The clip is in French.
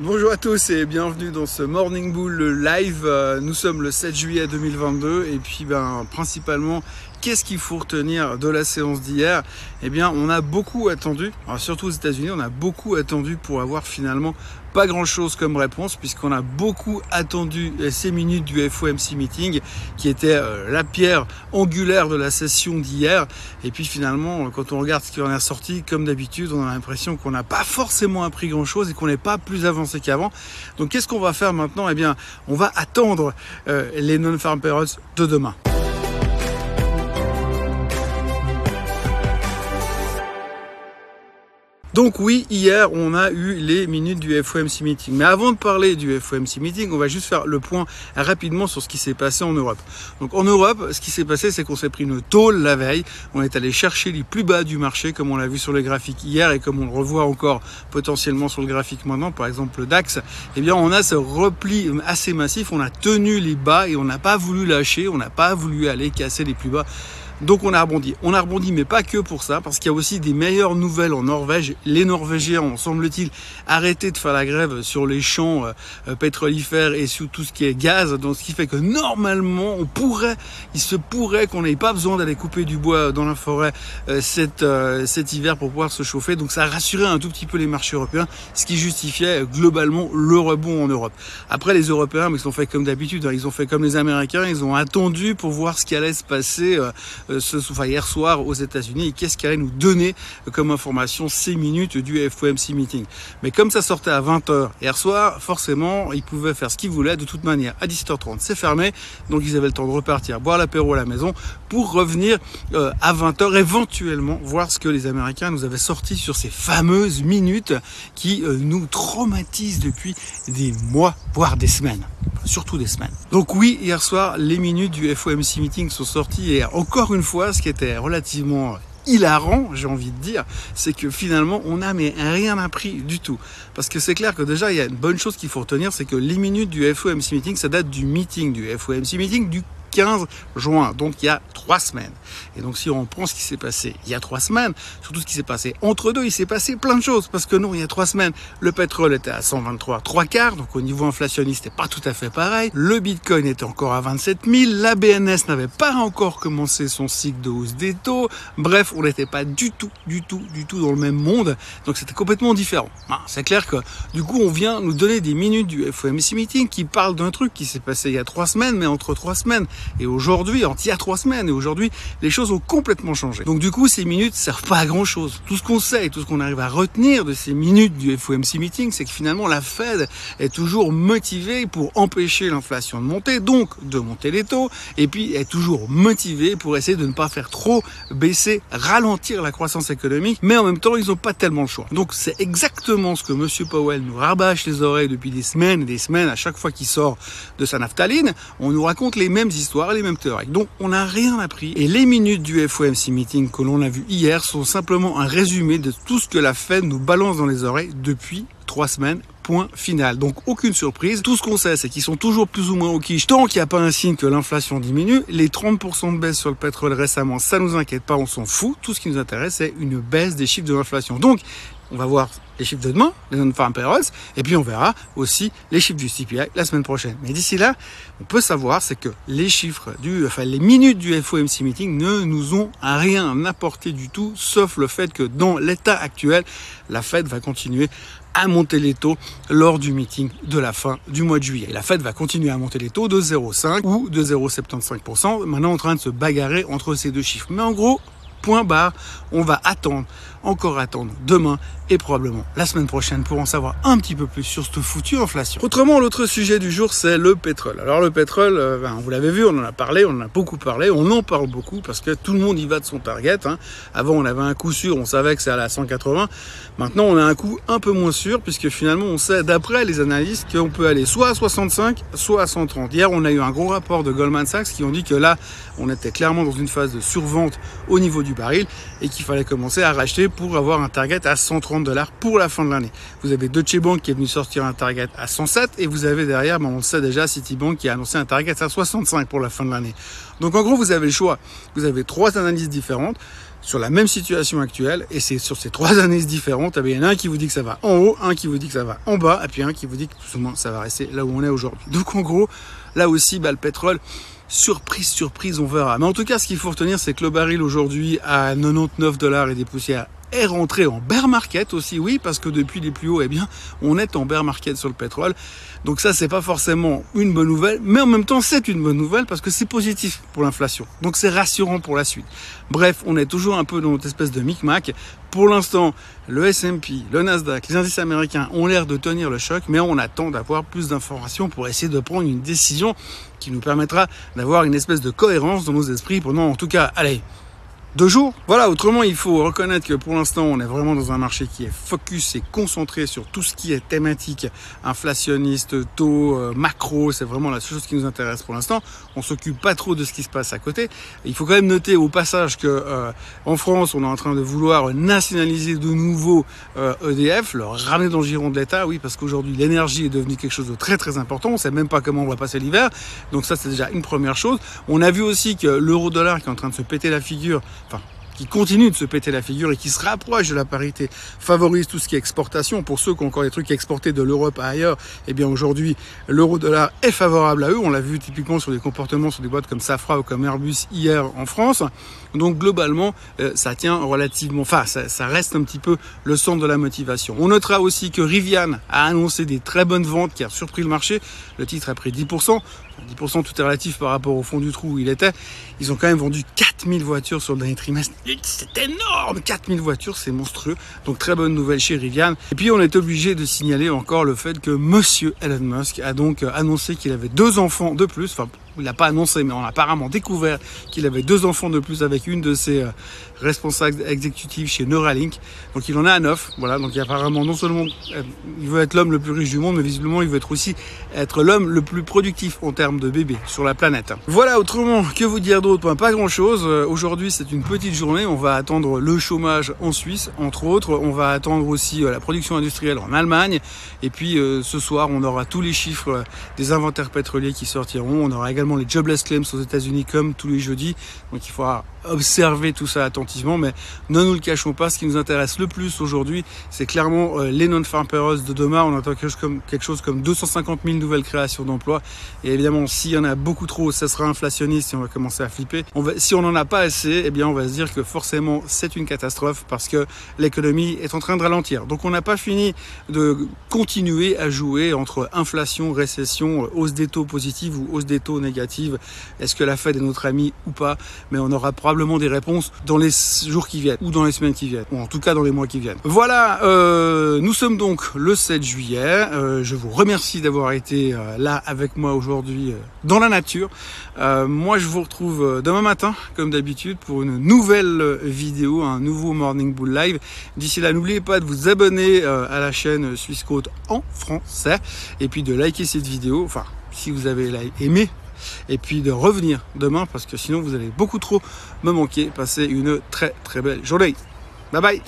Bonjour à tous et bienvenue dans ce Morning Bull live. Euh, nous sommes le 7 juillet 2022 et puis ben principalement qu'est-ce qu'il faut retenir de la séance d'hier? Eh bien, on a beaucoup attendu, surtout aux États-Unis, on a beaucoup attendu pour avoir finalement pas grand chose comme réponse puisqu'on a beaucoup attendu ces minutes du FOMC meeting qui était euh, la pierre angulaire de la session d'hier. Et puis finalement quand on regarde ce qui en est sorti comme d'habitude on a l'impression qu'on n'a pas forcément appris grand chose et qu'on n'est pas plus avancé qu'avant. Donc qu'est-ce qu'on va faire maintenant? Eh bien on va attendre euh, les non-farm payrolls de demain Donc oui, hier, on a eu les minutes du FOMC meeting. Mais avant de parler du FOMC meeting, on va juste faire le point rapidement sur ce qui s'est passé en Europe. Donc en Europe, ce qui s'est passé, c'est qu'on s'est pris une tôle la veille. On est allé chercher les plus bas du marché, comme on l'a vu sur le graphique hier et comme on le revoit encore potentiellement sur le graphique maintenant, par exemple le DAX. Eh bien, on a ce repli assez massif. On a tenu les bas et on n'a pas voulu lâcher. On n'a pas voulu aller casser les plus bas. Donc on a rebondi. On a rebondi, mais pas que pour ça, parce qu'il y a aussi des meilleures nouvelles en Norvège. Les Norvégiens ont, semble-t-il, arrêté de faire la grève sur les champs euh, euh, pétrolifères et sur tout ce qui est gaz. Donc ce qui fait que normalement, on pourrait, il se pourrait qu'on n'ait pas besoin d'aller couper du bois dans la forêt euh, cet, cet hiver pour pouvoir se chauffer. Donc ça a rassuré un tout petit peu les marchés européens, ce qui justifiait globalement le rebond en Europe. Après les Européens, ils ont fait comme d'habitude, hein. ils ont fait comme les Américains, ils ont attendu pour voir ce qui allait se passer ce, enfin, hier soir aux États-Unis et qu'est-ce qu'elle allait nous donner comme information ces minutes du FOMC meeting? Mais comme ça sortait à 20h hier soir, forcément, ils pouvaient faire ce qu'ils voulaient de toute manière. À 17h30, c'est fermé, donc ils avaient le temps de repartir, boire l'apéro à la maison pour revenir euh, à 20h, éventuellement voir ce que les Américains nous avaient sorti sur ces fameuses minutes qui euh, nous traumatisent depuis des mois, voire des semaines surtout des semaines. Donc oui, hier soir, les minutes du FOMC meeting sont sorties et encore une fois, ce qui était relativement hilarant, j'ai envie de dire, c'est que finalement, on n'a rien appris du tout. Parce que c'est clair que déjà, il y a une bonne chose qu'il faut retenir, c'est que les minutes du FOMC meeting, ça date du meeting du FOMC meeting du 15 juin, donc il y a trois semaines. Et donc si on prend ce qui s'est passé il y a trois semaines, surtout ce qui s'est passé entre deux, il s'est passé plein de choses. Parce que non, il y a trois semaines, le pétrole était à 123 trois quarts, donc au niveau inflationniste, c'était pas tout à fait pareil. Le Bitcoin était encore à 27 000, la BNS n'avait pas encore commencé son cycle de hausse des taux. Bref, on n'était pas du tout, du tout, du tout dans le même monde. Donc c'était complètement différent. Ah, c'est clair que du coup, on vient nous donner des minutes du FOMC meeting qui parlent d'un truc qui s'est passé il y a trois semaines, mais entre trois semaines. Et aujourd'hui, il y a trois semaines, et aujourd'hui, les choses ont complètement changé. Donc du coup, ces minutes servent pas à grand chose. Tout ce qu'on sait tout ce qu'on arrive à retenir de ces minutes du FOMC meeting, c'est que finalement, la Fed est toujours motivée pour empêcher l'inflation de monter, donc de monter les taux, et puis est toujours motivée pour essayer de ne pas faire trop baisser, ralentir la croissance économique, mais en même temps, ils n'ont pas tellement le choix. Donc c'est exactement ce que Monsieur Powell nous rabâche les oreilles depuis des semaines et des semaines à chaque fois qu'il sort de sa naphtaline. On nous raconte les mêmes histoires, les mêmes théories. Donc on n'a rien appris. Et les minutes du FOMC meeting que l'on a vu hier sont simplement un résumé de tout ce que la Fed nous balance dans les oreilles depuis trois semaines point final. Donc aucune surprise. Tout ce qu'on sait, c'est qu'ils sont toujours plus ou moins au quiche tant qu'il n'y a pas un signe que l'inflation diminue. Les 30% de baisse sur le pétrole récemment, ça nous inquiète pas, on s'en fout. Tout ce qui nous intéresse, c'est une baisse des chiffres de l'inflation. Donc on va voir les chiffres de demain, les non-farm payrolls, et puis on verra aussi les chiffres du CPI la semaine prochaine. Mais d'ici là, on peut savoir, c'est que les chiffres du, enfin les minutes du FOMC meeting ne nous ont rien apporté du tout, sauf le fait que dans l'état actuel, la Fed va continuer à monter les taux lors du meeting de la fin du mois de juillet. la Fed va continuer à monter les taux de 0,5 ou de 0,75%. Maintenant, en train de se bagarrer entre ces deux chiffres. Mais en gros, point barre, on va attendre encore attendre demain et probablement la semaine prochaine pour en savoir un petit peu plus sur cette foutue inflation. Autrement, l'autre sujet du jour, c'est le pétrole. Alors le pétrole, euh, ben, vous l'avez vu, on en a parlé, on en a beaucoup parlé, on en parle beaucoup parce que tout le monde y va de son target. Hein. Avant, on avait un coup sûr, on savait que c'est à 180. Maintenant, on a un coup un peu moins sûr puisque finalement, on sait d'après les analystes qu'on peut aller soit à 65, soit à 130. Hier, on a eu un gros rapport de Goldman Sachs qui ont dit que là, on était clairement dans une phase de survente au niveau du baril et qu'il fallait commencer à racheter pour avoir un target à 130 dollars pour la fin de l'année. Vous avez Deutsche Bank qui est venu sortir un target à 107 et vous avez derrière, ben on le sait déjà, Citibank qui a annoncé un target à 65 pour la fin de l'année. Donc en gros, vous avez le choix. Vous avez trois analyses différentes sur la même situation actuelle, et c'est sur ces trois années différentes, eh il y en a un qui vous dit que ça va en haut, un qui vous dit que ça va en bas, et puis un qui vous dit que tout simplement ça va rester là où on est aujourd'hui. Donc en gros, là aussi, bah, le pétrole, surprise, surprise, on verra. Mais en tout cas, ce qu'il faut retenir, c'est que le baril aujourd'hui à 99 dollars et des poussières est rentré en bear market aussi, oui, parce que depuis les plus hauts, eh bien, on est en bear market sur le pétrole. Donc ça, c'est pas forcément une bonne nouvelle, mais en même temps, c'est une bonne nouvelle parce que c'est positif pour l'inflation. Donc c'est rassurant pour la suite. Bref, on est toujours un peu dans notre espèce de micmac. Pour l'instant, le S&P, le Nasdaq, les indices américains ont l'air de tenir le choc, mais on attend d'avoir plus d'informations pour essayer de prendre une décision qui nous permettra d'avoir une espèce de cohérence dans nos esprits pendant, en tout cas, allez, deux jours. Voilà, autrement, il faut reconnaître que pour l'instant, on est vraiment dans un marché qui est focus et concentré sur tout ce qui est thématique, inflationniste, taux, euh, macro, c'est vraiment la seule chose qui nous intéresse pour l'instant. On s'occupe pas trop de ce qui se passe à côté. il faut quand même noter au passage que euh, en France, on est en train de vouloir nationaliser de nouveau EDF, euh, e le ramener dans le giron de l'État, oui, parce qu'aujourd'hui, l'énergie est devenue quelque chose de très très important. On sait même pas comment on va passer l'hiver. Donc ça, c'est déjà une première chose. On a vu aussi que l'euro-dollar qui est en train de se péter la figure qui continue de se péter la figure et qui se rapproche de la parité, favorise tout ce qui est exportation. Pour ceux qui ont encore des trucs exportés de l'Europe à ailleurs, eh bien aujourd'hui, l'euro-dollar est favorable à eux. On l'a vu typiquement sur des comportements sur des boîtes comme Safra ou comme Airbus hier en France. Donc globalement, euh, ça tient relativement, enfin, ça, ça, reste un petit peu le centre de la motivation. On notera aussi que Rivian a annoncé des très bonnes ventes qui a surpris le marché. Le titre a pris 10%. 10% tout est relatif par rapport au fond du trou où il était. Ils ont quand même vendu 4000 voitures sur le dernier trimestre. C'est énorme 4000 voitures, c'est monstrueux. Donc très bonne nouvelle chez Rivian. Et puis on est obligé de signaler encore le fait que monsieur Elon Musk a donc annoncé qu'il avait deux enfants de plus. Il n'a pas annoncé, mais on a apparemment découvert qu'il avait deux enfants de plus avec une de ses euh, responsables exécutifs chez Neuralink. Donc il en a neuf. Voilà, donc il apparemment non seulement euh, il veut être l'homme le plus riche du monde, mais visiblement il veut être aussi être l'homme le plus productif en termes de bébés sur la planète. Voilà, autrement, que vous dire d'autre? Pas grand chose. Euh, aujourd'hui c'est une petite journée. On va attendre le chômage en Suisse, entre autres. On va attendre aussi la production industrielle en Allemagne. Et puis ce soir, on aura tous les chiffres des inventaires pétroliers qui sortiront. On aura également les jobless claims aux États-Unis comme tous les jeudis. Donc il faudra observer tout ça attentivement, mais ne nous le cachons pas. Ce qui nous intéresse le plus aujourd'hui, c'est clairement euh, les non-farm de demain. On attend quelque chose, comme, quelque chose comme 250 000 nouvelles créations d'emplois. Et évidemment, s'il y en a beaucoup trop, ça sera inflationniste et on va commencer à flipper. Si on n'en a pas assez, eh bien, on va se dire que forcément, c'est une catastrophe parce que l'économie est en train de ralentir. Donc, on n'a pas fini de continuer à jouer entre inflation, récession, hausse des taux positifs ou hausse des taux négatifs. Est-ce que la Fed est notre ami ou pas? Mais on aura probablement des réponses dans les jours qui viennent ou dans les semaines qui viennent ou en tout cas dans les mois qui viennent. Voilà, euh, nous sommes donc le 7 juillet. Euh, je vous remercie d'avoir été euh, là avec moi aujourd'hui dans la nature. Moi, je vous retrouve demain matin, comme d'habitude, pour une nouvelle vidéo, un nouveau Morning Bull Live. D'ici là, n'oubliez pas de vous abonner à la chaîne Suisse Côte en français et puis de liker cette vidéo. Enfin, si vous avez aimé et puis de revenir demain parce que sinon vous allez beaucoup trop me manquer. Passez une très très belle journée. Bye bye